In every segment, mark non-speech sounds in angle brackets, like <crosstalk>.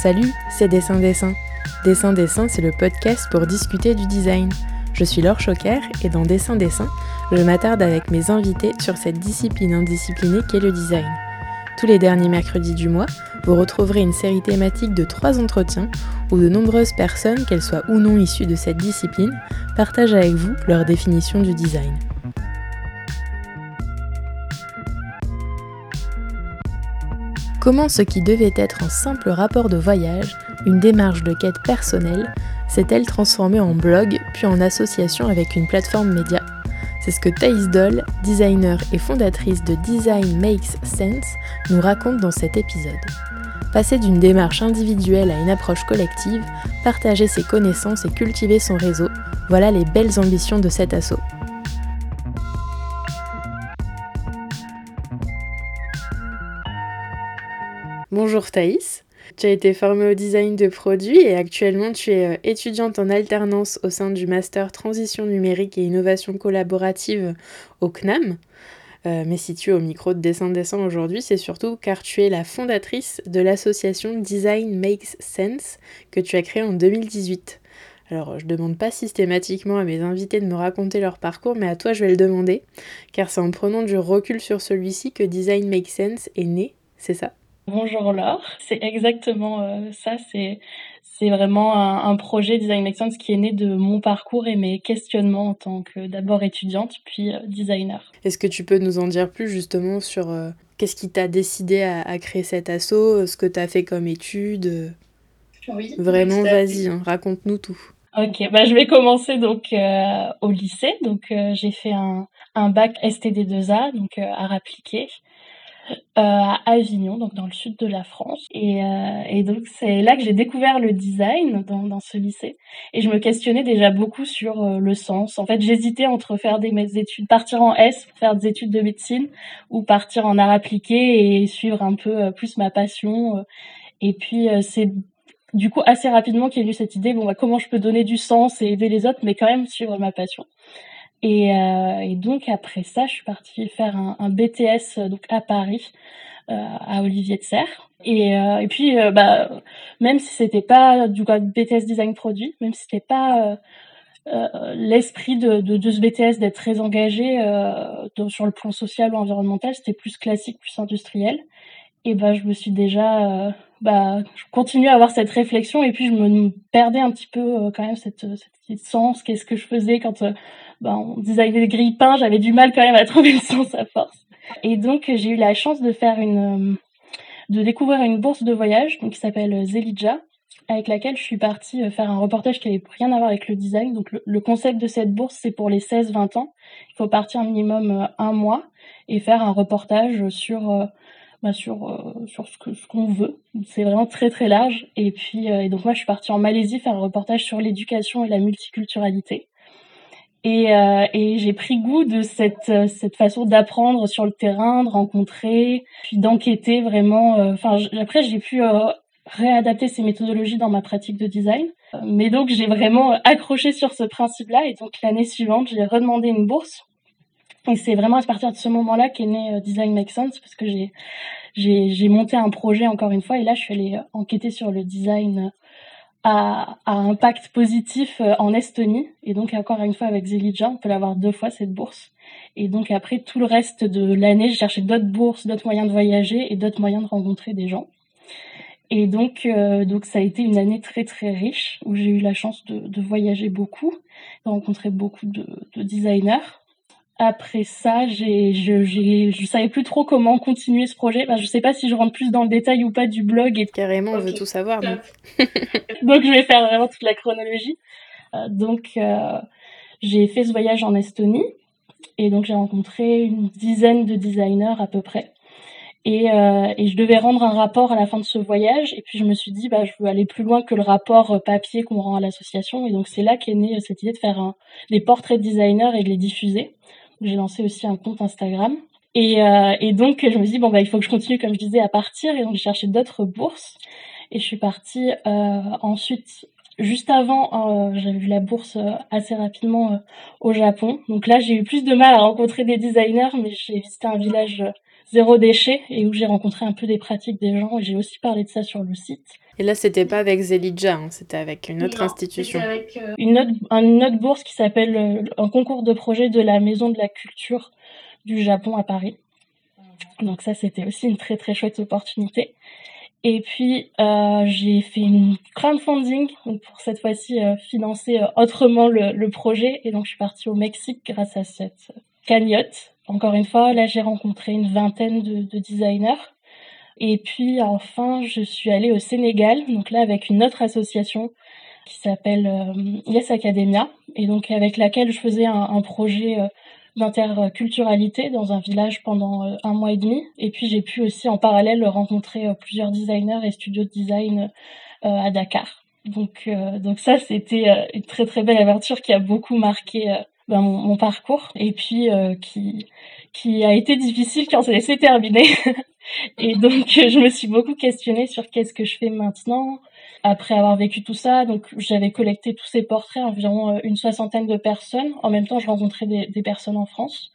Salut, c'est Dessin Dessin. Dessin Dessin, c'est le podcast pour discuter du design. Je suis Laure Choquer et dans Dessin Dessin, je m'attarde avec mes invités sur cette discipline indisciplinée qu'est le design. Tous les derniers mercredis du mois, vous retrouverez une série thématique de trois entretiens où de nombreuses personnes, qu'elles soient ou non issues de cette discipline, partagent avec vous leur définition du design. Comment ce qui devait être un simple rapport de voyage, une démarche de quête personnelle, s'est-elle transformée en blog, puis en association avec une plateforme média C'est ce que Thaïs Doll, designer et fondatrice de Design Makes Sense, nous raconte dans cet épisode. Passer d'une démarche individuelle à une approche collective, partager ses connaissances et cultiver son réseau, voilà les belles ambitions de cet assaut. Bonjour Thaïs. Tu as été formée au design de produits et actuellement tu es euh, étudiante en alternance au sein du master Transition numérique et innovation collaborative au CNAM. Euh, mais si tu es au micro de Dessin Dessin aujourd'hui, c'est surtout car tu es la fondatrice de l'association Design Makes Sense que tu as créée en 2018. Alors, je ne demande pas systématiquement à mes invités de me raconter leur parcours, mais à toi, je vais le demander, car c'est en prenant du recul sur celui-ci que Design Makes Sense est né, c'est ça? Bonjour Laure, c'est exactement euh, ça. C'est c'est vraiment un, projet Design Make Sense qui est né de mon parcours et mes questionnements en tant que d'abord étudiante puis euh, designer. Est-ce que tu peux nous en dire plus justement sur euh, qu'est-ce qui t'a décidé à, créer cet assaut, ce que tu as fait comme étude Oui. Vraiment, vas-y, hein, raconte-nous tout. Ok, bah je vais commencer donc au lycée. Donc j'ai fait un, un bac STD2A, donc art appliqué. Euh, à Avignon, donc dans le sud de la France. Et, euh, donc c'est là que j'ai découvert le design dans, ce lycée. Et je me questionnais déjà beaucoup sur euh, le sens. En fait, j'hésitais entre faire des études, partir en S, faire des études de médecine, ou partir en art appliqué et suivre un peu plus ma passion. Et puis c'est du coup assez rapidement a eu cette idée bon bah, comment je peux donner du sens et aider les autres, mais quand même suivre ma passion. Et, euh, et, donc après ça, je suis partie faire un, un BTS donc à Paris, euh, à Olivier de Serre. Et, euh, et puis, euh, bah, même si c'était pas du BTS design produit, même si c'était pas euh, l'esprit de, de, de, ce BTS d'être très engagé sur le plan social ou environnemental, c'était plus classique, plus industriel. Et bah, je me suis déjà, bah, je continue à avoir cette réflexion et puis je me perdais un petit peu quand même cette, cette sens, qu'est-ce que je faisais quand ben, on designait des grilles peints, j'avais du mal quand même à trouver le sens à force. Et donc j'ai eu la chance de faire une, euh, de découvrir une bourse de voyage donc qui s'appelle Zelidja, avec laquelle je suis partie euh, faire un reportage qui avait rien à voir avec le design. Donc le, concept de cette bourse c'est pour les 16-20 ans. Il faut partir minimum euh, un mois et faire un reportage sur bah, sur sur ce que ce qu'on veut. C'est vraiment très très large. Et puis et donc moi je suis partie en Malaisie faire un reportage sur l'éducation et la multiculturalité. Et, euh, et j'ai pris goût de cette, euh, cette façon d'apprendre sur le terrain, de rencontrer, puis d'enquêter vraiment. Euh, enfin, après, j'ai pu réadapter ces méthodologies dans ma pratique de design. Mais donc, j'ai vraiment accroché sur ce principe-là. Et donc, l'année suivante, j'ai redemandé une bourse. Et c'est vraiment à partir de ce moment-là qu'est né Design Makes Sense, parce que j'ai, j'ai monté un projet encore une fois. Et là, je suis allée enquêter sur le design à, à, impact positif euh, en Estonie. Et donc, encore une fois, avec Zelidja, on peut l'avoir deux fois, cette bourse. Et donc, après, tout le reste de l'année, j'ai cherché d'autres bourses, d'autres moyens de voyager et d'autres moyens de rencontrer des gens. Et donc, euh, donc, ça a été une année très, très riche où j'ai eu la chance de, de voyager beaucoup, de rencontrer beaucoup de, de designers après ça, j'ai, je, j'ai, je savais plus trop comment continuer ce projet. Enfin, je sais pas si je rentre plus dans le détail ou pas du blog. Et... Carrément, on veut tout savoir. Donc. <laughs> donc, je vais faire vraiment toute la chronologie. Euh, donc, euh, j'ai fait ce voyage en Estonie. Et donc, j'ai rencontré une dizaine de designers à peu près. Et, euh, et, je devais rendre un rapport à la fin de ce voyage. Et puis je me suis dit, bah, je veux aller plus loin que le rapport papier qu'on rend à l'association. Et donc c'est là qu'est née cette idée de faire un, des portraits de designers et de les diffuser. J'ai lancé aussi un compte Instagram. Et, euh, et, donc, je me suis dit, bon, bah, il faut que je continue, comme je disais, à partir. Et donc, j'ai cherché d'autres bourses. Et je suis partie euh, ensuite, juste avant, euh, j'avais vu la bourse euh, assez rapidement euh, au Japon. Donc là, j'ai eu plus de mal à rencontrer des designers, mais j'ai visité un village zéro déchet et où j'ai rencontré un peu des pratiques des gens. Et j'ai aussi parlé de ça sur le site. Et là, c'était pas avec Zelidja, hein, c'était avec une autre institution. Avec euh, une, autre, une autre bourse qui s'appelle euh, un concours de projet de la Maison de la Culture du Japon à Paris. Donc ça, c'était aussi une très très chouette opportunité. Et puis euh, j'ai fait une crowdfunding pour cette fois-ci financer autrement le, le, projet. Et donc je suis partie au Mexique grâce à cette cagnotte. Encore une fois, là j'ai rencontré une vingtaine de, de designers et puis enfin, je suis allée au Sénégal, donc là avec une autre association qui s'appelle euh, Yes Academia, et donc avec laquelle je faisais un, projet euh, d'interculturalité dans un village pendant euh, un mois et demi. Et puis j'ai pu aussi en parallèle rencontrer plusieurs designers et studios de design à Dakar. Donc, donc ça, c'était une très très belle aventure qui a beaucoup marqué ben, mon, mon, parcours et puis qui qui a été difficile quand s'est terminé. <laughs> Et donc, je me suis beaucoup questionnée sur qu'est-ce que je fais maintenant après avoir vécu tout ça. Donc, j'avais collecté tous ces portraits, environ euh, une soixantaine de personnes. En même temps, je rencontrais des, des personnes en France.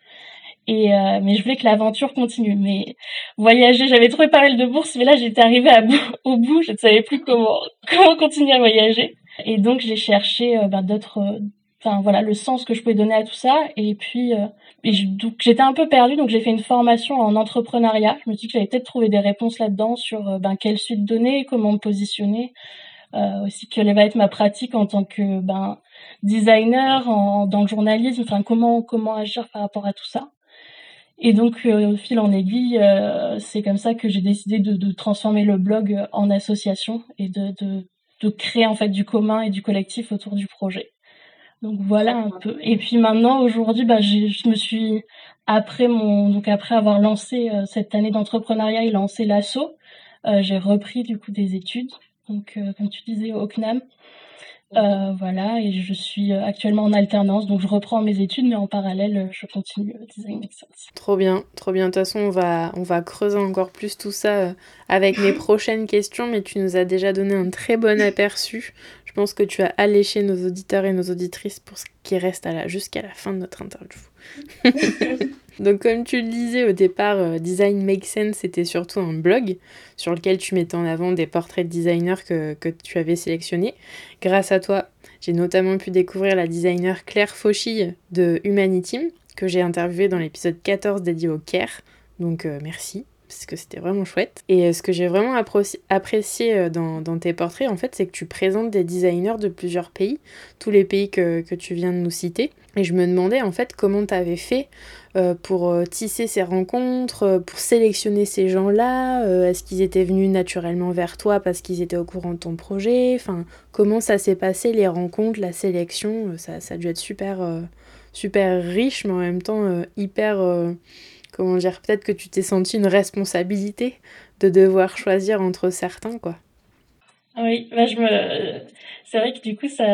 Et euh, mais je voulais que l'aventure continue. Mais voyager, j'avais trouvé pas mal de bourses, mais là j'étais arrivée à bout, <laughs> au bout, je ne savais plus comment <laughs> comment continuer à voyager. Et donc j'ai cherché euh, ben, d'autres enfin voilà le sens que je pouvais donner à tout ça. Et puis euh, j'étais un peu perdue donc j'ai fait une formation en entrepreneuriat. Je me suis dit que j'allais peut-être trouver des réponses là-dedans sur euh, ben quelle suite donner comment me positionner euh, aussi quelle va être ma pratique en tant que ben designer dans le journalisme enfin comment comment agir par rapport à tout ça. Et donc au fil en aiguille c'est comme ça que j'ai décidé de, de, transformer le blog en association et de, de de créer en fait du commun et du collectif autour du projet donc voilà un peu. Et puis maintenant, aujourd'hui, bah, je me suis après mon donc après avoir lancé euh, cette année d'entrepreneuriat et lancé l'assaut, euh, j'ai repris du coup des études. Donc euh, comme tu disais au CNAM, voilà, et je suis actuellement en alternance, donc je reprends mes études, mais en parallèle, je continue design make sense. Trop bien, trop bien. De toute façon, on va, on va creuser encore plus tout ça avec mes <gasps> prochaines questions, mais tu nous as déjà donné un très bon aperçu. Je pense que tu as alléché nos auditeurs et nos auditrices pour ce qui reste jusqu'à la fin de notre interview. <laughs> Donc comme tu le disais au départ, euh, Design Make Sense c'était surtout un blog sur lequel tu mettais en avant des portraits de designers que, que tu avais sélectionnés. Grâce à toi, j'ai notamment pu découvrir la designer Claire Fauchille de Humanity que j'ai interviewée dans l'épisode 14 dédié au care. Donc euh, merci parce que c'était vraiment chouette. Et euh, ce que j'ai vraiment apprécié euh, dans, tes portraits, en fait, c'est que tu présentes des designers de plusieurs pays, tous les pays que, que tu viens de nous citer. Et je me demandais, en fait, comment tu avais fait euh, pour tisser ces rencontres, pour sélectionner ces gens-là Est-ce qu'ils étaient venus naturellement vers toi parce qu'ils étaient au courant de ton projet? Enfin, comment ça s'est passé, les rencontres, la sélection? Ça, ça a dû être super, super riche, mais en même temps hyper comment dire, peut-être que tu t'es senti une responsabilité de devoir choisir entre certains, quoi. Oui, bah je me, c'est vrai que du coup ça,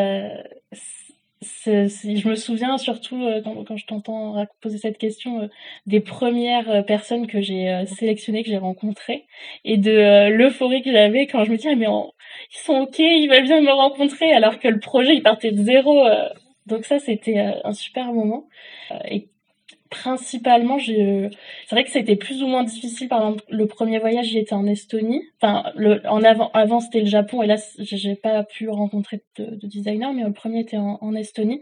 je me souviens surtout euh, quand, je t'entends poser cette question euh, des premières euh, personnes que j'ai sélectionnées, que j'ai rencontrées, et de l'euphorie que j'avais quand je me disais ah, mais ils sont ok, ils veulent bien me rencontrer, alors que le projet il partait de zéro. donc ça c'était un super moment. Et principalement, je... c'est vrai que c'était plus ou moins difficile. Par exemple, le premier voyage, j'étais en Estonie. Enfin, le... en avant, avant c'était le Japon, et là, j'ai pas pu rencontrer de, de designer, mais le premier était en, en Estonie.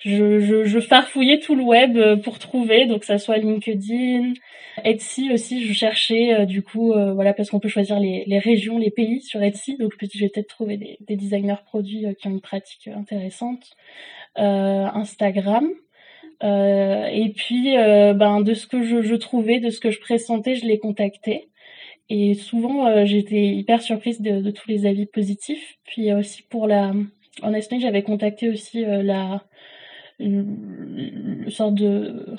Je, je, je, farfouillais tout le web euh, pour trouver, donc ça soit LinkedIn, Etsy aussi. Je cherchais euh, du coup, euh, voilà, parce qu'on peut choisir les, les, régions, les pays sur Etsy. Donc je vais peut-être trouver des, des, designers produits qui ont une pratique intéressante. Instagram. Euh, et puis, euh, ben, de ce que je, je, trouvais, de ce que je pressentais, je les contactais. Et souvent, euh, j'étais hyper surprise de, de, tous les avis positifs. Puis aussi pour la, en Estonie, j'avais contacté aussi la, une, sorte de,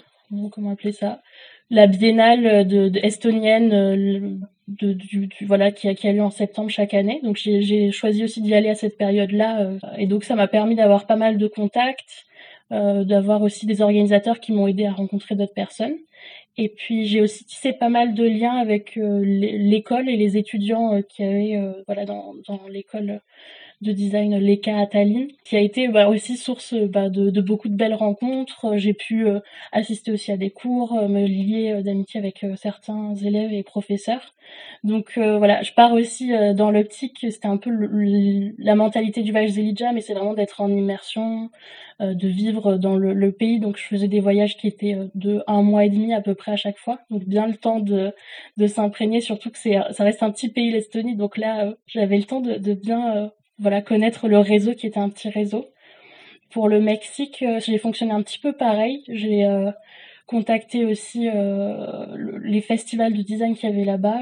comment appeler ça, la biennale de, de estonienne de, du, du, voilà qui a, qui a lieu en septembre chaque année. Donc j'ai choisi aussi d'y aller à cette période-là et donc ça m'a permis d'avoir pas mal de contacts euh, d'avoir aussi des organisateurs qui m'ont aidé à rencontrer d'autres personnes. Et puis j'ai aussi tissé pas mal de liens avec euh, l'école et les étudiants euh, qui avaient voilà dans, dans l'école de design Leka à Tallinn, qui a été bah, aussi source bah, de, de, beaucoup de belles rencontres. J'ai pu assister aussi à des cours, me lier d'amitié avec certains élèves et professeurs. Donc voilà, je pars aussi dans l'optique, c'était un peu la mentalité du voyage Zelidja, mais c'est vraiment d'être en immersion, de vivre dans le, le, pays. Donc je faisais des voyages qui étaient de un mois et demi à peu près à chaque fois, donc bien le temps de, de s'imprégner, surtout que c'est ça reste un petit pays l'Estonie, donc là j'avais le temps de, de bien voilà, connaître le réseau qui était un petit réseau. Pour le Mexique, euh, j'ai fonctionné un petit peu pareil. J'ai euh, contacté aussi euh, les festivals de design qu'il y avait là-bas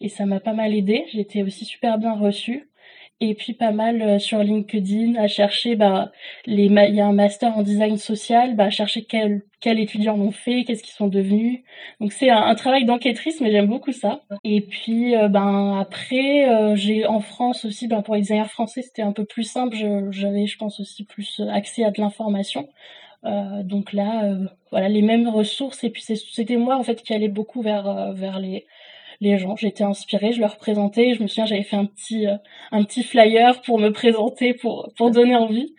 et ça m'a pas mal aidé. J'ai été aussi super bien reçue et puis pas mal euh, sur LinkedIn à chercher bah les il y a un master en design social bah à chercher quel quel étudiants l'ont fait qu'est-ce qu'ils sont devenus. Donc c'est un, travail d'enquêtrice mais j'aime beaucoup ça. Et puis euh, ben après euh, j'ai en France aussi ben pour les designers français c'était un peu plus simple. J'avais je pense aussi plus accès à de l'information. Donc là voilà les mêmes ressources. Et puis c'était moi en fait qui allait beaucoup vers vers les les gens. J'étais inspirée, je leur présentais. Je me souviens, j'avais fait un petit euh, un petit flyer pour me présenter, pour pour donner envie.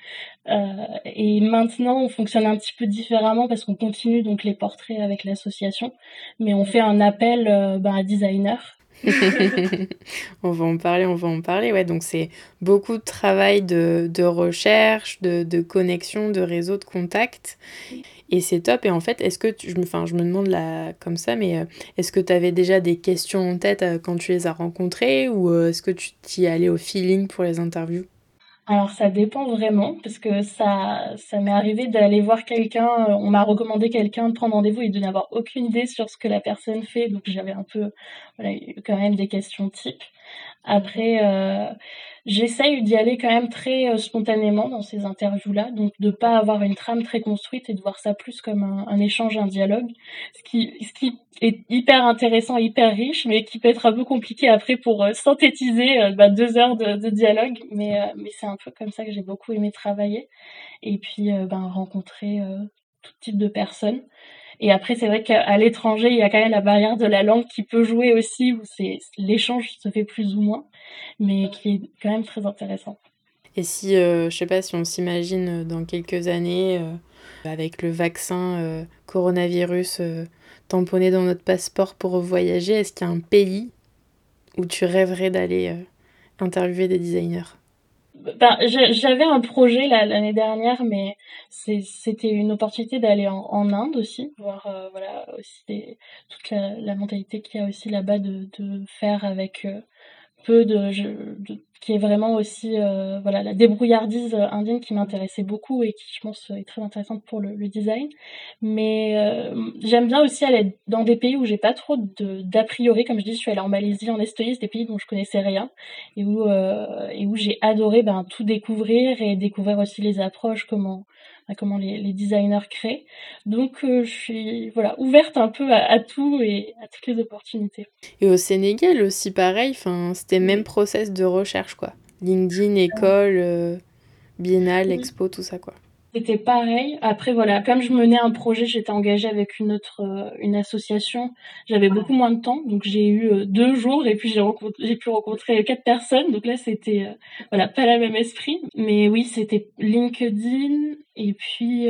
Euh, et maintenant, on fonctionne un petit peu différemment parce qu'on continue donc les portraits avec l'association, mais on fait un appel euh, ben, à designers. <laughs> on va en parler, on va en parler. Ouais, donc c'est beaucoup de travail de, de recherche, de, de, connexion, de réseau de contacts. Et c'est top. Et en fait, est-ce que je, je me demande là comme ça, mais euh, est-ce que tu avais déjà des questions en tête euh, quand tu les as rencontrées ou euh, est-ce que tu t'y allais au feeling pour les interviews? Alors ça dépend vraiment parce que ça ça m'est arrivé d'aller voir quelqu'un, on m'a recommandé quelqu'un de prendre rendez-vous et de n'avoir aucune idée sur ce que la personne fait, donc j'avais un peu voilà, quand même des questions types. Après J'essaye d'y aller quand même très euh, spontanément dans ces interviews-là, donc de pas avoir une trame très construite et de voir ça plus comme un, échange, un dialogue, ce qui, ce qui est hyper intéressant, hyper riche, mais qui peut être un peu compliqué après pour euh, synthétiser euh, bah, deux heures de, dialogue, mais, mais c'est un peu comme ça que j'ai beaucoup aimé travailler, et puis ben, rencontrer tout type de personnes. Et après, c'est vrai qu'à l'étranger, il y a quand même la barrière de la langue qui peut jouer aussi, où c'est l'échange se fait plus ou moins, mais qui est quand même très intéressant. Et si, euh, je sais pas, si on s'imagine dans quelques années, euh, avec le vaccin euh, coronavirus tamponné dans notre passeport pour voyager, est-ce qu'il y a un pays où tu rêverais d'aller interviewer des designers? Ben, j'avais un projet l'année dernière, mais c'était une opportunité d'aller en, Inde aussi, voir euh, voilà aussi toute la, mentalité qu'il y a aussi là-bas de, de faire avec euh, peu de, qui est vraiment aussi euh, voilà la débrouillardise indienne qui m'intéressait beaucoup et qui je pense est très intéressante pour le, design. Mais euh, j'aime bien aussi aller dans des pays où j'ai pas trop d'a priori. Comme je dis je suis allée en Malaisie en Estonie des pays dont je connaissais rien et où euh, et où j'ai adoré ben tout découvrir et découvrir aussi les approches comment comment les, les designers créent donc je suis voilà ouverte un peu à, à, tout et à toutes les opportunités et au Sénégal aussi pareil enfin c'était même process de recherche quoi. LinkedIn, école, euh, biennale, expo, tout ça, quoi. C'était pareil. Après, voilà, comme je menais un projet, j'étais engagée avec une autre, euh, une association. J'avais beaucoup moins de temps, donc j'ai eu euh, deux jours et puis j'ai j'ai pu rencontrer quatre personnes. Donc là, c'était, voilà, pas le même esprit. Mais oui, c'était LinkedIn et puis,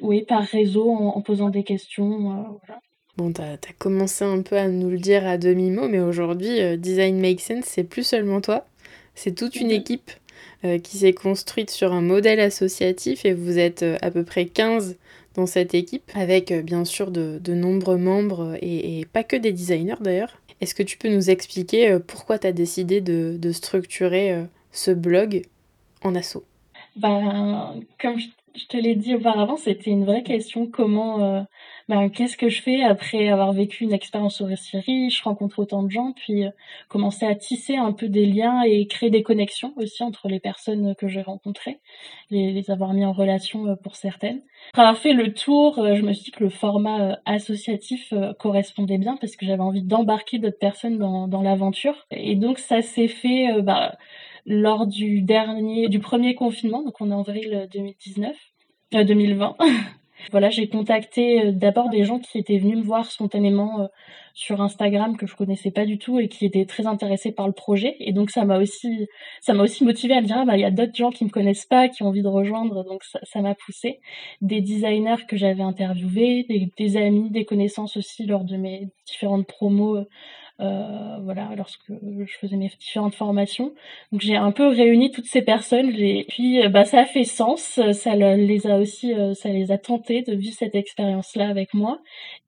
oui, par réseau en, posant des questions. voilà. Bon, t'as as commencé un peu à nous le dire à demi-mot, mais aujourd'hui, Design Make Sense, c'est plus seulement toi. C'est toute une équipe euh, qui s'est construite sur un modèle associatif et vous êtes euh, à peu près 15 dans cette équipe, avec euh, bien sûr de, nombreux membres et, pas que des designers d'ailleurs. Est-ce que tu peux nous expliquer pourquoi tu as décidé de, de structurer ce blog en asso ben, Comme je te l'ai dit auparavant, c'était une vraie question comment ben, qu'est-ce que je fais après avoir vécu une expérience aussi riche, rencontrer autant de gens, puis euh, commencer à tisser un peu des liens et créer des connexions aussi entre les personnes que j'ai rencontrées, les, les, avoir mis en relation euh, pour certaines. Après avoir fait le tour, euh, je me suis dit que le format associatif correspondait bien parce que j'avais envie d'embarquer d'autres personnes dans, dans l'aventure. Et donc ça s'est fait bah, lors du dernier, du premier confinement, donc on est en avril 2019, euh, 2020. <laughs> Voilà, j'ai contacté d'abord des gens qui étaient venus me voir spontanément sur Instagram que je connaissais pas du tout et qui étaient très intéressés par le projet. Et donc ça m'a aussi, ça m'a aussi motivé à me dire ah, bah il y a d'autres gens qui me connaissent pas, qui ont envie de rejoindre. Donc ça m'a poussé. Des designers que j'avais interviewés, des, des, amis, des connaissances aussi lors de mes différentes promos euh, voilà, lorsque je faisais mes différentes formations. Donc j'ai un peu réuni toutes ces personnes. Et puis euh, bah ça a fait sens, ça les a aussi, euh, ça les a tentés de vivre cette expérience-là avec moi.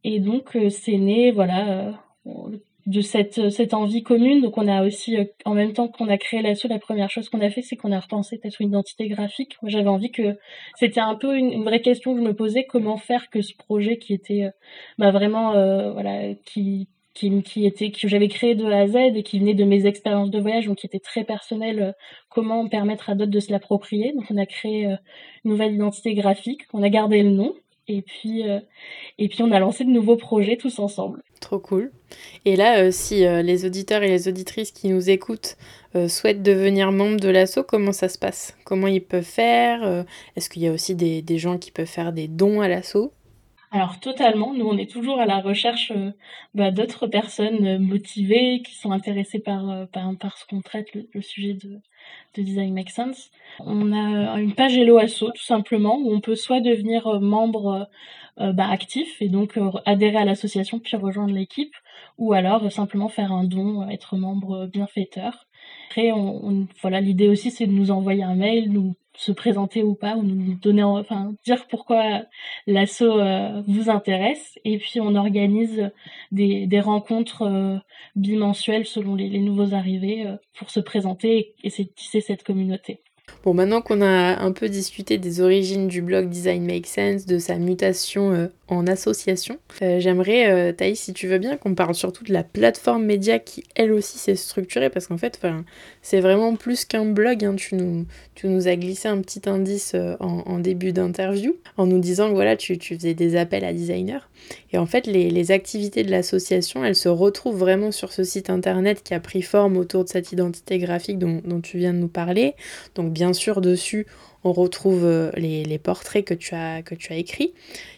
Et donc c'est né, voilà de cette cette envie commune donc on a aussi en même temps qu'on a créé l'assaut la première chose qu'on a fait c'est qu'on a repensé peut-être une identité graphique moi j'avais envie que c'était un peu une, vraie question que je me posais comment faire que ce projet qui était bah vraiment voilà qui qui, qui était que j'avais créé de A à Z et qui venait de mes expériences de voyage, donc qui était très personnel. Euh, comment permettre à d'autres de se l'approprier Donc on a créé euh, une nouvelle identité graphique, on a gardé le nom et puis euh, et puis on a lancé de nouveaux projets tous ensemble. Trop cool. Et là, si les auditeurs et les auditrices qui nous écoutent souhaitent devenir membres de l'asso, comment ça se passe? Comment ils peuvent faire? Est-ce qu'il y a aussi des, des gens qui peuvent faire des dons à l'asso alors totalement, nous on est toujours à la recherche euh, bah, d'autres personnes euh, motivées qui sont intéressées par, euh, par, ce qu'on traite, le, sujet de, de, Design Make Sense. On a une page Hello Asso tout simplement où on peut soit devenir membre bah, actif et donc adhérer à l'association puis rejoindre l'équipe ou alors simplement faire un don, être membre bienfaiteur. Après, on, voilà, l'idée aussi c'est de nous envoyer un mail, nous se présenter ou pas, ou nous donner, enfin, dire pourquoi l'assaut euh, vous intéresse. Et puis on organise des, des rencontres euh, bimensuelles selon les, les nouveaux arrivés euh, pour se présenter et essayer de tisser cette communauté. Bon, maintenant qu'on a un peu discuté des origines du blog Design Make Sense, de sa mutation euh, en association, euh, j'aimerais, euh, Thaïs, si tu veux bien, qu'on parle surtout de la plateforme média qui, elle aussi, s'est structurée, parce qu'en fait, c'est vraiment plus qu'un blog. Hein. Tu, nous, tu nous as glissé un petit indice en, début d'interview, en nous disant que voilà, tu, tu, faisais des appels à designers. Et en fait, les, les activités de l'association, elles se retrouvent vraiment sur ce site internet qui a pris forme autour de cette identité graphique dont, dont tu viens de nous parler. Donc, bien sûr, dessus, on retrouve euh, les, portraits que tu, as, que tu as écrits.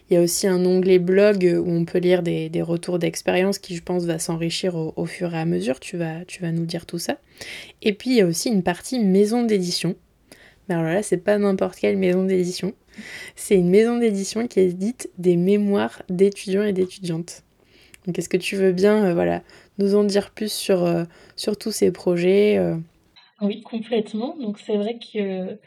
Il y a aussi un onglet blog où on peut lire des, retours d'expérience qui, je pense, va s'enrichir au, fur et à mesure. Tu vas, tu vas nous dire tout ça. Et puis, il y a aussi une partie maison d'édition. Mais alors là, c'est pas n'importe quelle maison d'édition. C'est une maison d'édition qui édite des mémoires d'étudiants et d'étudiantes. Donc, est-ce que tu veux bien euh, voilà, nous en dire plus sur, euh, sur tous ces projets oui, complètement. Donc c'est vrai que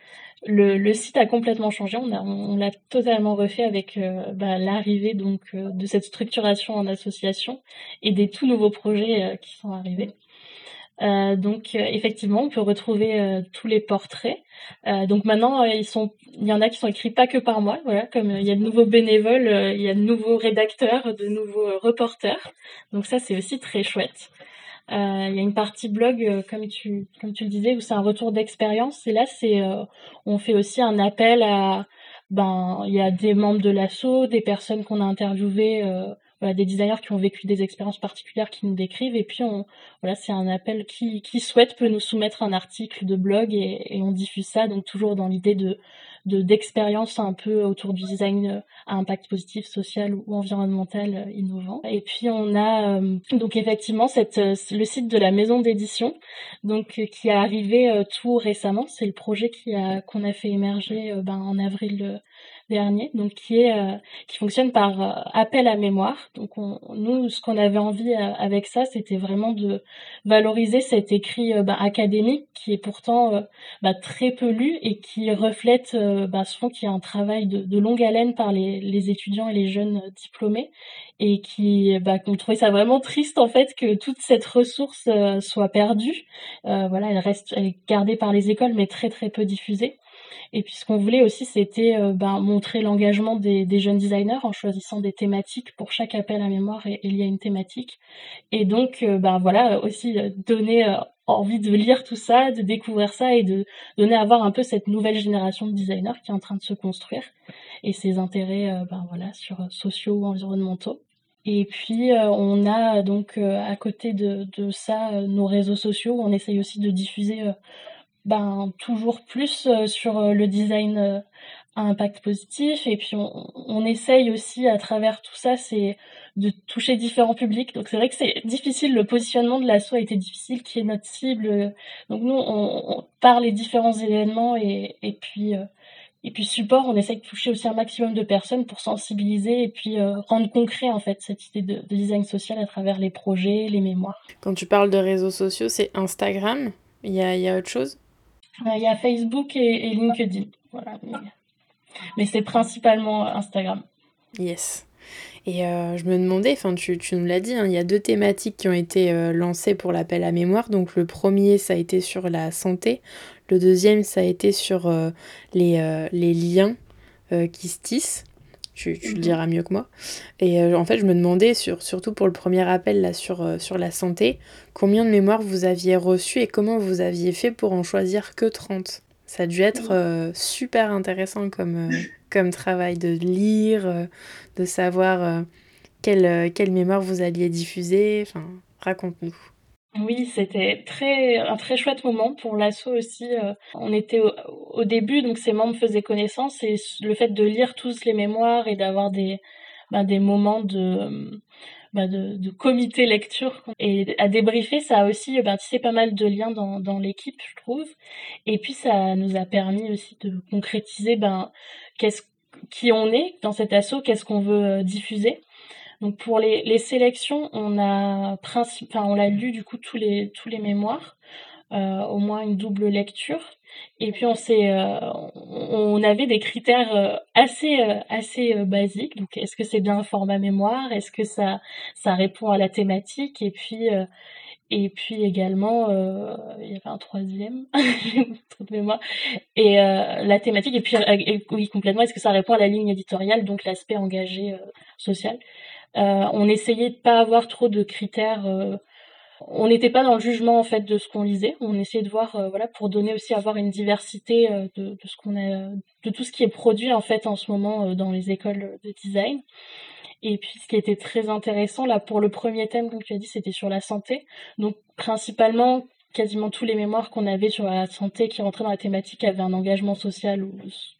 le, site a complètement changé. On, l'a totalement refait avec euh, bah, l'arrivée donc euh, de cette structuration en association et des tout nouveaux projets euh, qui sont arrivés. donc effectivement, on peut retrouver tous les portraits. donc maintenant, il y en a qui sont écrits pas que par moi. Voilà, comme il y a de nouveaux bénévoles, il y a de nouveaux rédacteurs, de nouveaux reporters. Donc ça, c'est aussi très chouette. Euh, il y a une partie blog, euh, comme tu comme tu le disais, où c'est un retour d'expérience. Et là, c'est euh, on fait aussi un appel à ben il y a des membres de l'asso, des personnes qu'on a interviewées, voilà, des designers qui ont vécu des expériences particulières qui nous décrivent. Et puis on voilà, c'est un appel qui qui souhaite peut nous soumettre un article de blog et, et on diffuse ça. Donc toujours dans l'idée de de d'expérience un peu autour du design euh, à impact positif, social ou environnemental euh, innovant. Et puis on a euh, donc effectivement cette le site de la maison d'édition donc qui est arrivé tout récemment. C'est le projet qui a qu'on a fait émerger ben, en avril dernier, donc qui est euh, qui fonctionne par euh, appel à mémoire. Donc on, nous, ce qu'on avait envie euh, avec ça, c'était vraiment de valoriser cet écrit bah, académique qui est pourtant bah, très peu lu et qui reflète bah, souvent qu'il y a un travail de, de, longue haleine par les, les étudiants et les jeunes diplômés et qui bah, qu'on trouvait ça vraiment triste en fait que toute cette ressource soit perdue. voilà, elle reste elle est gardée par les écoles mais très très peu diffusée. Et puis ce qu'on voulait aussi, c'était euh, ben, montrer l'engagement des, jeunes designers en choisissant des thématiques pour chaque appel à mémoire. Et, il y a une thématique. Et donc, euh, ben voilà, aussi euh, donner envie de lire tout ça, de découvrir ça et de donner à voir un peu cette nouvelle génération de designers qui est en train de se construire et ses intérêts, ben voilà, sur sociaux ou environnementaux. Et puis on a donc à côté de ça nos réseaux sociaux où on essaye aussi de diffuser ben toujours plus euh, sur euh, le design euh, impact positif. Et puis on, essaye aussi à travers tout ça, c'est de toucher différents publics. Donc c'est vrai que c'est difficile, le positionnement de l'asso a été difficile, qui est notre cible. Donc nous, on, on par les différents événements et, et puis et puis support, on essaye de toucher aussi un maximum de personnes pour sensibiliser et puis rendre concret en fait cette idée de, de, design social à travers les projets, les mémoires. Quand tu parles de réseaux sociaux, c'est Instagram. Il y a, y a autre chose? Il y a Facebook et, LinkedIn. Voilà. Mais, c'est principalement Instagram. Yes. Et euh, je me demandais, enfin tu, tu nous l'as dit, hein, il y a deux thématiques qui ont été euh, lancées pour l'appel à mémoire. Donc le premier, ça a été sur la santé. Le deuxième, ça a été sur euh, les, les, liens qui se tissent. Tu, tu, le diras mieux que moi. Et en fait, je me demandais, sur, surtout pour le premier appel là, sur, sur la santé, combien de mémoires vous aviez reçues et comment vous aviez fait pour en choisir que 30 Ça a dû être super intéressant comme, comme travail de lire, de savoir quelle, quelle mémoire vous alliez diffuser. Enfin, raconte-nous. Oui, c'était très un très chouette moment pour l'asso aussi. Euh, on était au, début, donc ces membres faisaient connaissance et le fait de lire tous les mémoires et d'avoir des ben, des moments de ben, de, comité lecture et à débriefer, ça a aussi ben, tissé pas mal de liens dans, dans l'équipe, je trouve. Et puis ça nous a permis aussi de concrétiser ben qu'est-ce qui on est dans cet asso, qu'est-ce qu'on veut euh, diffuser. Donc pour les, les sélections, on a principe, enfin on l'a lu du coup tous les tous les mémoires, euh, au moins une double lecture. Et puis on s'est, euh, on avait des critères euh, assez euh, assez basiques. Donc est-ce que c'est bien un format mémoire? Est-ce que ça ça répond à la thématique? Et puis et puis également il y avait un troisième <laughs> trop de mémoire et la thématique et puis oui complètement est-ce que ça répond à la ligne éditoriale donc l'aspect engagé social? euh, on essayait de pas avoir trop de critères. Euh, on n'était pas dans le jugement en fait de ce qu'on lisait. On essayait de voir, euh, voilà, pour donner aussi avoir une diversité de, de, ce qu'on a, de tout ce qui est produit en fait en ce moment dans les écoles de design. Et puis ce qui était très intéressant là pour le premier thème, comme tu as dit, c'était sur la santé. Donc principalement quasiment tous les mémoires qu'on avait sur la santé qui rentraient dans la thématique avaient un engagement social ou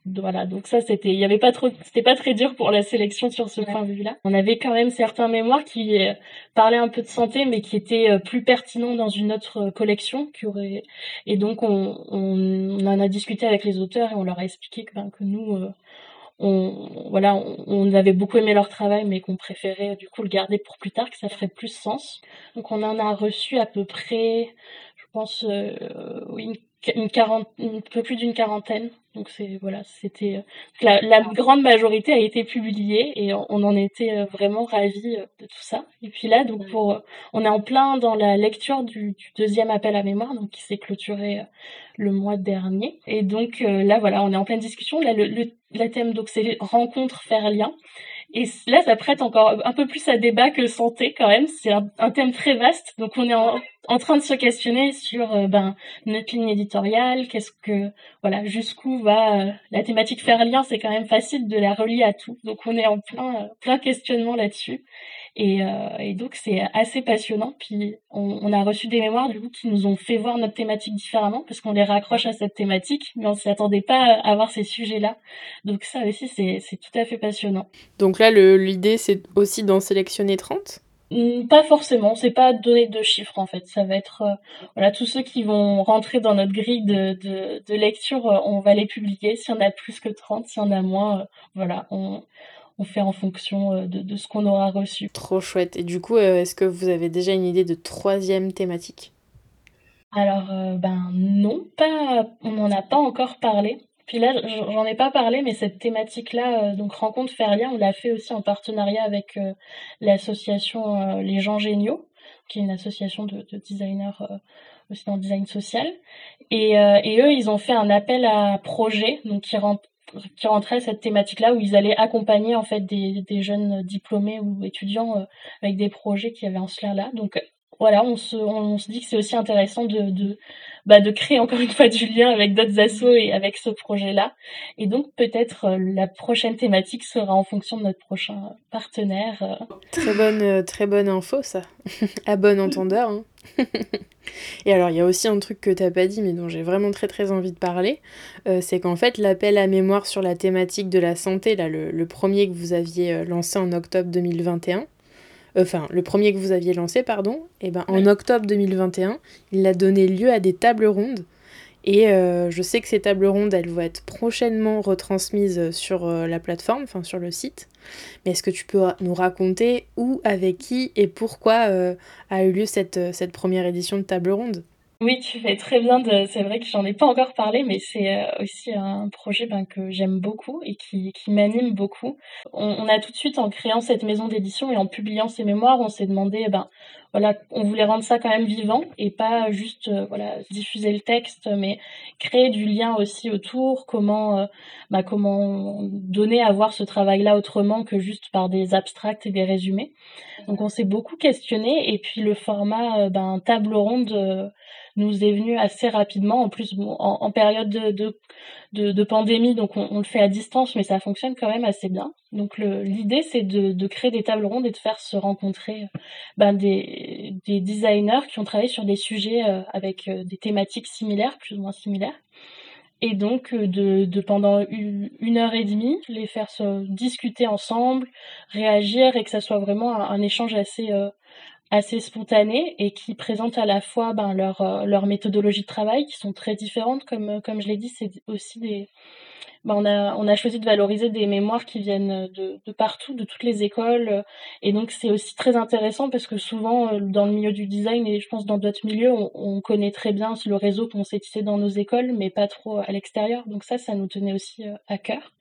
voilà. Donc ça c'était il y avait pas trop c'était pas très dur pour la sélection sur ce ouais. point de vue là on avait quand même certains mémoires qui euh, parlaient un peu de santé mais qui étaient euh, plus pertinents dans une autre collection qui aurait et donc on, on, en a discuté avec les auteurs et on leur a expliqué que, ben, que nous euh, on voilà on, on, avait beaucoup aimé leur travail mais qu'on préférait du coup le garder pour plus tard que ça ferait plus sens. Donc on en a reçu à peu près pense, euh, oui, une, une, quarante, un peu plus d'une quarantaine. Donc c'est voilà, c'était euh, la, la, grande majorité a été publiée et on, on en était euh, vraiment ravis de tout ça. Et puis là, donc pour, on est en plein dans la lecture du, du deuxième appel à mémoire, donc qui s'est clôturé le mois dernier. Et donc là, voilà, on est en pleine discussion. Là, le, le, le thème donc c'est rencontre faire lien. Et là, ça prête encore un peu plus à débat que santé quand même. C'est un, un, thème très vaste. Donc on est en, en train de se questionner sur euh, ben notre ligne éditoriale, qu'est-ce que voilà, jusqu'où va euh, la thématique faire lien, c'est quand même facile de la relier à tout. Donc on est en plein euh, plein questionnement là-dessus. Et, et, donc c'est assez passionnant. Puis on, a reçu des mémoires du coup qui nous ont fait voir notre thématique différemment parce qu'on les raccroche à cette thématique, mais on s'y attendait pas à avoir ces sujets-là. Donc ça aussi c'est tout à fait passionnant. Donc là l'idée c'est aussi d'en sélectionner 30 mm, pas forcément, c'est pas donner de chiffres en fait. Ça va être euh, voilà tous ceux qui vont rentrer dans notre grille de, de, de lecture, euh, on va les publier. S'il y en a plus que 30, s'il y en a moins, euh, voilà, on, on fait en fonction de, de ce qu'on aura reçu. Trop chouette. Et du coup, est-ce que vous avez déjà une idée de troisième thématique? Alors, ben non, pas, on n'en a pas encore parlé. Puis là, j'en ai pas parlé, mais cette thématique-là, donc rencontre lien, on l'a fait aussi en partenariat avec euh, l'association euh, Les gens géniaux, qui est une association de, de designers euh, aussi dans le design social. Et, eux, ils ont fait un appel à projet, donc qui rentre qui rentrait cette thématique-là où ils allaient accompagner en fait des, jeunes diplômés ou étudiants euh, avec des projets qui avaient en cela là. Donc voilà, on se, on, se dit que c'est aussi intéressant de, de, bah, de créer encore une fois du lien avec d'autres assos et avec ce projet-là. Et donc peut-être euh, la prochaine thématique sera en fonction de notre prochain partenaire. Euh. Très bonne, euh, très bonne info ça, <laughs> à bon entendeur. Hein. <laughs> et alors il y a aussi un truc que t'as pas dit mais dont j'ai vraiment très très envie de parler, c'est qu'en fait l'appel à mémoire sur la thématique de la santé, là, le, le premier que vous aviez lancé en octobre 2021, enfin le premier que vous aviez lancé, pardon, et eh ben, en octobre 2021, il a donné lieu à des tables rondes. Et euh, je sais que ces tables rondes, elles vont être prochainement retransmises sur euh, la plateforme, enfin sur le site. Mais est-ce que tu peux nous raconter où, avec qui et pourquoi euh, a eu lieu cette, cette première édition de table ronde oui, tu fais très bien de. C'est vrai que j'en ai pas encore parlé, mais c'est euh, aussi un projet ben, que j'aime beaucoup et qui, qui m'anime beaucoup. On, a tout de suite, en créant cette maison d'édition et en publiant ces mémoires, on s'est demandé, eh ben voilà, on voulait rendre ça quand même vivant et pas juste euh, voilà diffuser le texte, mais créer du lien aussi autour. Comment, euh, bah, comment donner à voir ce travail-là autrement que juste par des abstracts et des résumés. Donc on s'est beaucoup questionné et puis le format ben table ronde nous est venu assez rapidement. En plus, en, période de, de, pandémie, donc on, le fait à distance, mais ça fonctionne quand même assez bien. Donc l'idée, c'est de, de, créer des tables rondes et de faire se rencontrer ben, des, des designers qui ont travaillé sur des sujets euh, avec euh, des thématiques similaires, plus ou moins similaires. Et donc euh, de, de pendant une, heure et demie, les faire se discuter ensemble, réagir et que ça soit vraiment un, échange assez assez spontanés et qui présentent à la fois ben, leur, euh, leur méthodologie de travail qui sont très différentes. Comme, comme je l'ai dit, c'est aussi des, bah, on, a, on a choisi de valoriser des mémoires qui viennent de, de partout, de toutes les écoles. Et donc, c'est aussi très intéressant parce que souvent, euh, dans le milieu du design et je pense dans d'autres milieux, on, connaît très bien le réseau qu'on s'est tissé dans nos écoles, mais pas trop à l'extérieur. Donc ça, ça nous tenait aussi euh, à cœur.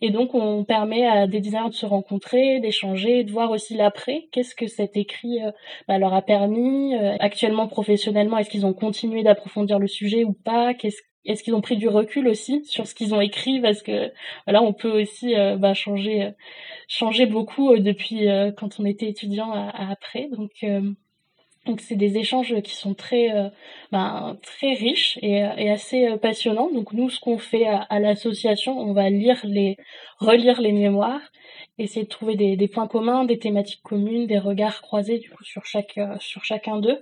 Et donc, on permet à des designers de se rencontrer, d'échanger, de voir aussi l'après. Qu'est-ce que cet écrit euh, bah, leur a permis Actuellement, professionnellement, est-ce qu'ils ont continué d'approfondir le sujet ou pas? Qu'est-ce est-ce qu'ils ont pris du recul aussi sur ce qu'ils ont écrit? Parce que voilà on peut aussi euh, bah, changer euh, changer beaucoup euh, depuis quand on était étudiant à, après. Donc donc c'est des échanges qui sont très bah, très riches et, et, assez passionnants. Donc nous ce qu'on fait à, l'association on va lire les relire les mémoires essayer de trouver des, points communs, des thématiques communes, des regards croisés du coup sur chaque euh, sur chacun d'eux,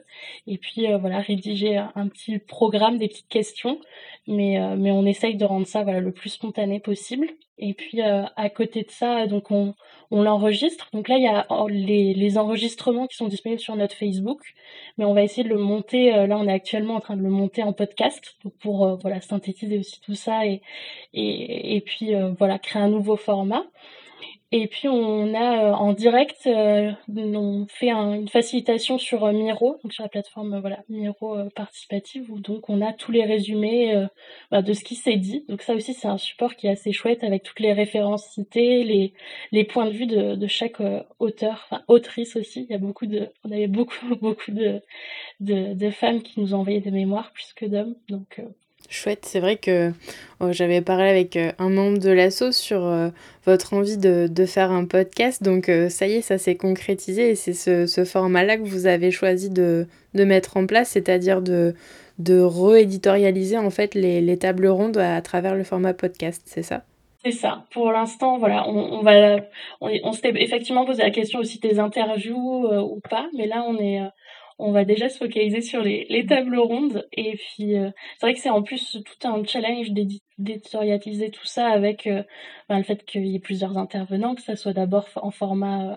et puis euh, voilà rédiger un petit programme, des petites questions, mais euh, mais on essaye de rendre ça voilà le plus spontané possible. Et puis à côté de ça, donc on on l'enregistre. Donc là il y a les, les enregistrements qui sont disponibles sur notre Facebook, mais on va essayer de le monter. là on est actuellement en train de le monter en podcast, pour voilà synthétiser aussi tout ça et et, et puis voilà créer un nouveau format. Et puis on a euh, en direct, euh, on fait une facilitation sur euh, Miro, donc sur la plateforme voilà Miro participative, où donc on a tous les résumés bah, de ce qui s'est dit. Donc ça aussi c'est un support qui est assez chouette avec toutes les références citées, les, les points de vue de, de chaque auteur, enfin autrice aussi. Il y a beaucoup de, on avait beaucoup <laughs> beaucoup de, de, de femmes qui nous envoyé des mémoires plus que d'hommes, donc Chouette, c'est vrai que oh, j'avais parlé avec euh, un membre de l'asso sur euh, votre envie de, de, faire un podcast, donc euh, ça y est, ça s'est concrétisé et c'est ce, ce format-là que vous avez choisi de, de mettre en place, c'est-à-dire de, de rééditorialiser en fait les, les, tables rondes à, travers le format podcast, c'est ça? C'est ça. Pour l'instant, voilà, on, on va, on, on s'était effectivement posé la question aussi des interviews ou pas, mais là, on est, on va déjà se focaliser sur les, les tables rondes. Et puis, euh, c'est vrai que c'est en plus tout un challenge d'éditorialiser tout ça avec euh, ben, le fait qu'il y ait plusieurs intervenants, que ça soit d'abord en format... Euh,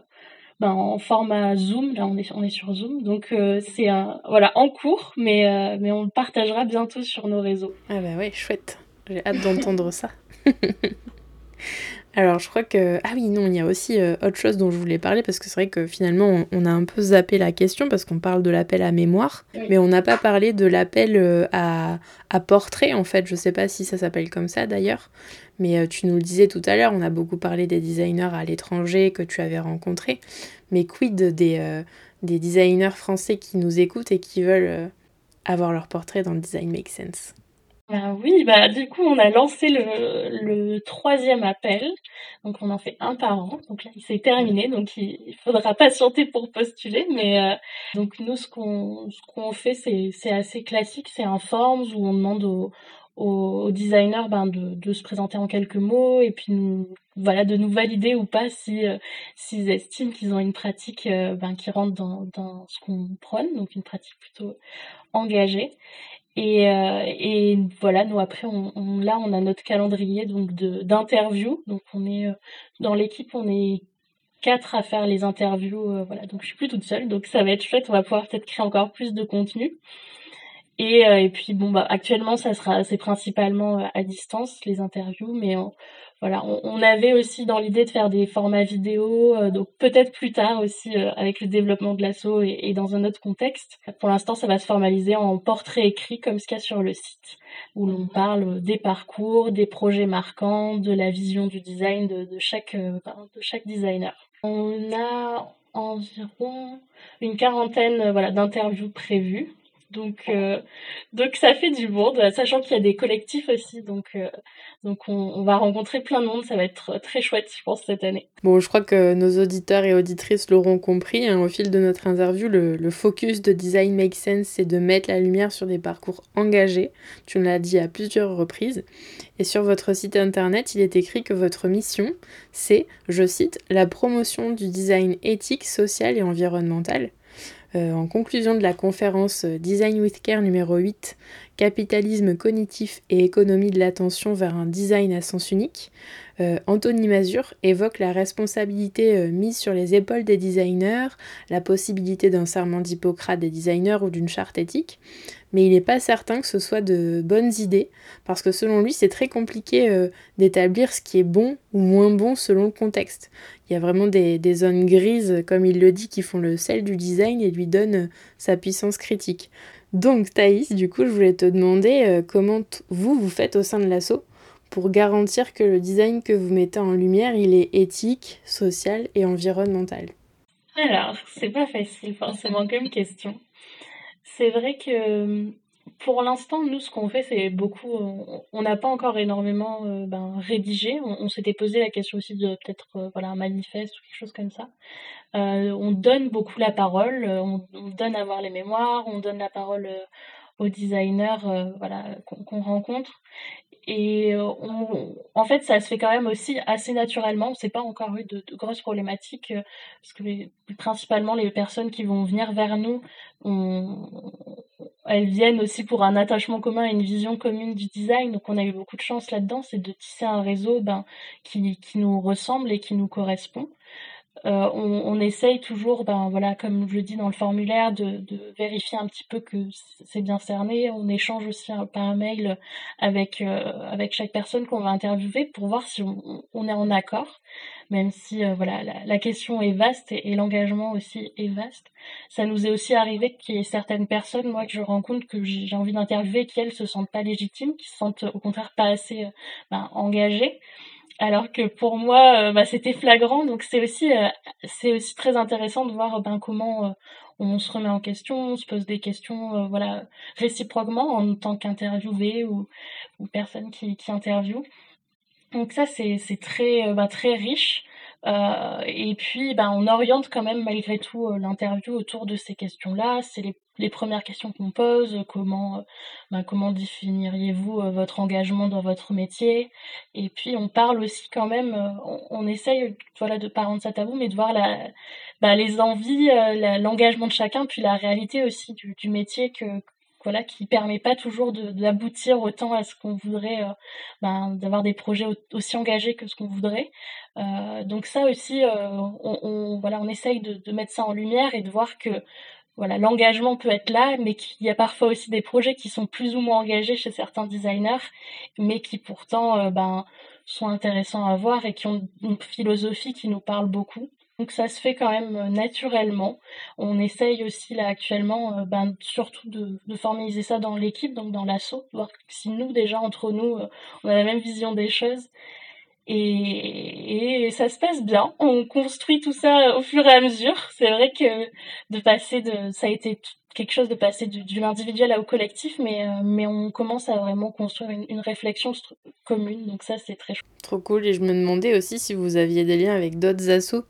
ben, en format Zoom, là on est, on est sur Zoom, donc c'est voilà, en cours, mais, mais on le partagera bientôt sur nos réseaux. Ah bah ouais, chouette, j'ai hâte d'entendre ça. <laughs> Alors je crois que... Ah oui, non, il y a aussi euh, autre chose dont je voulais parler parce que c'est vrai que finalement on, a un peu zappé la question parce qu'on parle de l'appel à mémoire, mais on n'a pas parlé de l'appel euh, à, à, portrait en fait. Je sais pas si ça s'appelle comme ça d'ailleurs, mais euh, tu nous le disais tout à l'heure, on a beaucoup parlé des designers à l'étranger que tu avais rencontrés, mais quid des, des designers français qui nous écoutent et qui veulent avoir leur portrait dans le Design Make Sense? Bah oui, bah du coup on a lancé le, troisième appel, donc on en fait un par an. Donc là il s'est terminé, donc il, faudra patienter pour postuler. Mais euh, donc nous ce qu'on ce qu'on fait c'est assez classique, c'est un forms où on demande aux, aux, designers ben, de, de se présenter en quelques mots et puis nous, voilà de nous valider ou pas si euh, s'ils estiment qu'ils ont une pratique euh, ben, qui rentre dans, dans ce qu'on prône, donc une pratique plutôt engagée. Et, euh, et voilà, nous après, on, on, là, on a notre calendrier donc d'interviews. Donc on est euh, dans l'équipe, on est quatre à faire les interviews. Euh, voilà, donc je suis plus toute seule, donc ça va être chouette. On va pouvoir peut-être créer encore plus de contenu. Et, et puis bon, bah actuellement, ça sera, c'est principalement à distance les interviews, mais on, voilà, on, avait aussi dans l'idée de faire des formats vidéo, euh, donc peut-être plus tard aussi euh, avec le développement de l'assaut et, dans un autre contexte. Pour l'instant, ça va se formaliser en portrait écrit comme ce qu'il y a sur le site, où l'on parle des parcours, des projets marquants, de la vision du design de, chaque euh, de chaque designer. On a environ une quarantaine voilà d'interviews prévues. Donc, donc ça fait du monde, sachant qu'il y a des collectifs aussi. Donc, donc on, va rencontrer plein de monde, ça va être très chouette, je pense, cette année. Bon, je crois que nos auditeurs et auditrices l'auront compris hein, au fil de notre interview. Le, focus de Design Make Sense, c'est de mettre la lumière sur des parcours engagés. Tu nous l'as dit à plusieurs reprises. Et sur votre site internet, il est écrit que votre mission, c'est, je cite, la promotion du design éthique, social et environnemental. Euh, en conclusion de la conférence Design with Care numéro 8, Capitalisme cognitif et économie de l'attention vers un design à sens unique, euh, Anthony Mazur évoque la responsabilité euh, mise sur les épaules des designers, la possibilité d'un serment d'Hippocrate des designers ou d'une charte éthique, mais il n'est pas certain que ce soit de bonnes idées, parce que selon lui, c'est très compliqué euh, d'établir ce qui est bon ou moins bon selon le contexte. Il y a vraiment des, des, zones grises, comme il le dit, qui font le sel du design et lui donnent sa puissance critique. Donc Thaïs, du coup, je voulais te demander euh, comment vous, vous faites au sein de l'assaut pour garantir que le design que vous mettez en lumière, il est éthique, social et environnemental? Alors, c'est pas facile forcément comme question. C'est vrai que pour l'instant, nous, ce qu'on fait, c'est beaucoup. On n'a pas encore énormément euh, ben, rédigé. On, s'était posé la question aussi de peut-être euh, voilà un manifeste ou quelque chose comme ça. Euh, on donne beaucoup la parole. On, donne à voir les mémoires. On donne la parole aux designers, voilà qu'on rencontre. Et euh, en fait, ça se fait quand même aussi assez naturellement. C'est pas encore eu de, grosses problématiques euh, parce que principalement les personnes qui vont venir vers nous, elles viennent aussi pour un attachement commun et une vision commune du design. Donc, on a eu beaucoup de chance là-dedans, c'est de tisser un réseau ben, qui, qui nous ressemble et qui nous correspond. Euh, on, on, essaye toujours, ben voilà, comme je le dis dans le formulaire, de, de vérifier un petit peu que c'est bien cerné. On échange aussi par un mail avec euh, avec chaque personne qu'on va interviewer pour voir si on, on est en accord. Même si euh, voilà, la, la, question est vaste et, l'engagement aussi est vaste. Ça nous est aussi arrivé qu'il y ait certaines personnes, moi, que je rencontre, que j'ai envie d'interviewer, qui elles se sentent pas légitimes, qui se sentent au contraire pas assez ben, engagées alors que pour moi euh, bah, c'était flagrant. Donc c'est aussi euh, c'est aussi très intéressant de voir ben comment euh, on se remet en question on se pose des questions voilà réciproquement en tant qu'interviewé ou, personne qui, qui interviewe. Donc ça c'est c'est très bah, très riche euh, et puis, ben, on oriente quand même malgré tout euh, l'interview autour de ces questions-là. C'est les, les, premières questions qu'on pose. Comment, euh, ben, comment définiriez-vous votre engagement dans votre métier? Et puis, on parle aussi quand même. On, on, essaye, voilà, de pas rendre ça tabou, mais de voir la, ben, les envies, l'engagement de chacun, puis la réalité aussi du, du métier que voilà qui permet pas toujours d'aboutir autant à ce qu'on voudrait euh, ben, d'avoir des projets aussi engagés que ce qu'on voudrait. Euh, donc ça aussi euh, on, on, voilà on essaye de, de, mettre ça en lumière et de voir que voilà l'engagement peut être là mais qu'il y a parfois aussi des projets qui sont plus ou moins engagés chez certains designers mais qui pourtant ben sont intéressants à voir et qui ont une philosophie qui nous parle beaucoup donc ça se fait quand même euh, naturellement. On essaye aussi là actuellement, euh, ben, surtout de, de, formaliser ça dans l'équipe, donc dans l'assaut, voir si nous déjà entre nous, euh, on a la même vision des choses. Et, ça se passe bien. On construit tout ça au fur et à mesure. C'est vrai que de passer de, ça a été quelque chose de passer du, l'individuel au collectif, mais, mais on commence à vraiment construire une, réflexion commune. Donc ça, c'est très chouette. Trop cool. Et je me demandais aussi si vous aviez des liens avec d'autres assos,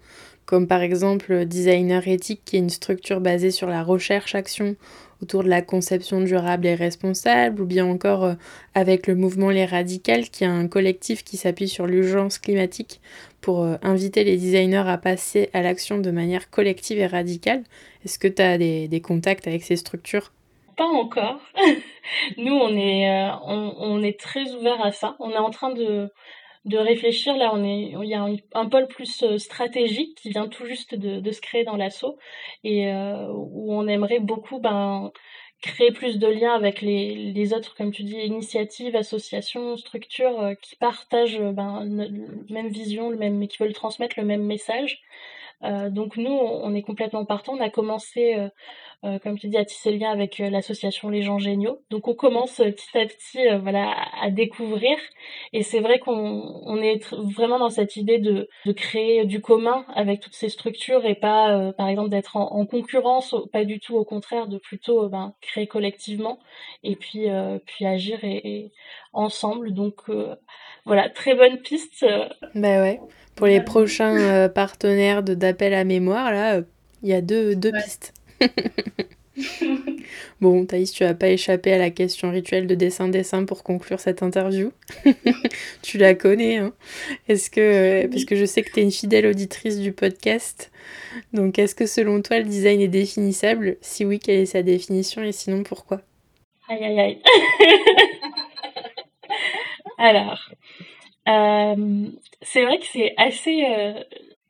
comme par exemple Designer Éthique, qui est une structure basée sur la recherche-action autour de la conception durable et responsable, ou bien encore euh, avec le mouvement Les Radicales, qui est un collectif qui s'appuie sur l'urgence climatique pour euh, inviter les designers à passer à l'action de manière collective et radicale. Est-ce que tu as des, contacts avec ces structures? Pas encore. <laughs> Nous, on est, euh, on, est très ouvert à ça. On est en train de, de réfléchir. Là, on est, il y a un, pôle plus euh, stratégique qui vient tout juste de, se créer dans l'assaut et où on aimerait beaucoup ben, créer plus de liens avec les, les autres, comme tu dis, initiatives, associations, structures euh, qui partagent euh, ben, la même vision, le même, mais qui veulent transmettre le même message. Euh, donc nous, on est complètement partant. On a commencé euh, comme tu dis, à tisser le lien avec euh, l'association Les gens géniaux. Donc on commence euh, petit à petit voilà, à, découvrir. Et c'est vrai qu'on on est vraiment dans cette idée de, de créer du commun avec toutes ces structures et pas, par exemple, d'être en, concurrence, pas du tout, au contraire, de plutôt ben, créer collectivement et puis, puis agir et, ensemble. Donc voilà, très bonne piste. Bah ouais. Pour les prochains partenaires de d'appel à mémoire, là, il y a deux, deux pistes. <laughs> bon, Thaïs, tu vas pas échappé à la question rituelle de dessin-dessin pour conclure cette interview. <laughs> tu la connais, hein Est-ce que, parce que je sais que tu es une fidèle auditrice du podcast, donc est-ce que selon toi le design est définissable? Si oui, quelle est sa définition et sinon pourquoi? Aïe aïe aïe. <laughs> Alors, euh, c'est vrai que c'est assez euh,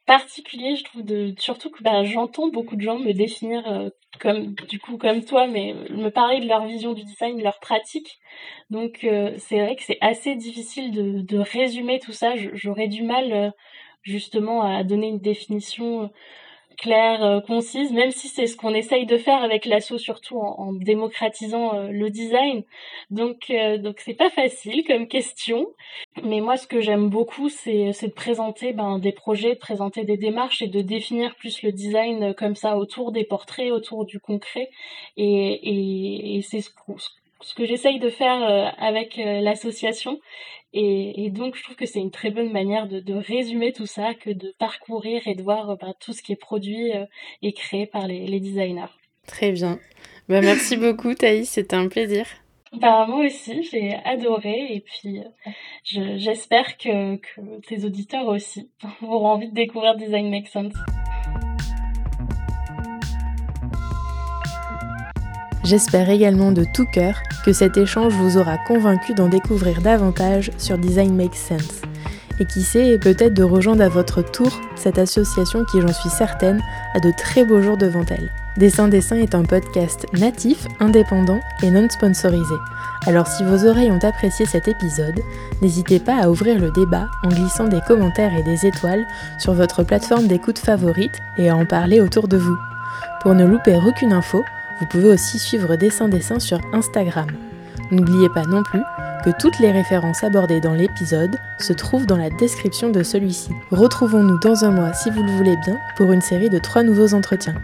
particulier, je trouve, de, surtout que bah, j'entends beaucoup de gens me définir euh, comme, du coup, comme toi, mais me parler de leur vision du design, de leur pratique. Donc, euh, c'est vrai que c'est assez difficile de, de, résumer tout ça. J'aurais du mal, euh, justement, à donner une définition claire, euh, concise, même si c'est ce qu'on essaye de faire avec l'asso, surtout en, démocratisant euh, le design. Donc, euh, donc c'est pas facile comme question. Mais moi, ce que j'aime beaucoup, c'est, de présenter ben, des projets, de présenter des démarches et de définir plus le design comme ça autour des portraits, autour du concret. Et, et, et c'est ce, ce que j'essaye de faire avec l'association. Et, donc, je trouve que c'est une très bonne manière de, résumer tout ça que de parcourir et de voir bah, tout ce qui est produit euh, et créé par les, designers. Très bien. Bah, merci <laughs> beaucoup, Thaïs. C'était un plaisir. Bah, moi aussi, j'ai adoré. Et puis, euh, j'espère que, que tes auditeurs aussi <laughs> auront envie de découvrir Design Makes Sense. J'espère également de tout cœur que cet échange vous aura convaincu d'en découvrir davantage sur Design Makes Sense. Et qui sait, peut-être de rejoindre à votre tour cette association qui, j'en suis certaine, a de très beaux jours devant elle. Dessin Dessin est un podcast natif, indépendant et non sponsorisé. Alors si vos oreilles ont apprécié cet épisode, n'hésitez pas à ouvrir le débat en glissant des commentaires et des étoiles sur votre plateforme d'écoute favorite et à en parler autour de vous. Pour ne louper aucune info, vous pouvez aussi suivre Dessin Dessin sur Instagram. N'oubliez pas non plus que toutes les références abordées dans l'épisode se trouvent dans la description de celui-ci. Retrouvons-nous dans un mois si vous le voulez bien pour une série de trois nouveaux entretiens.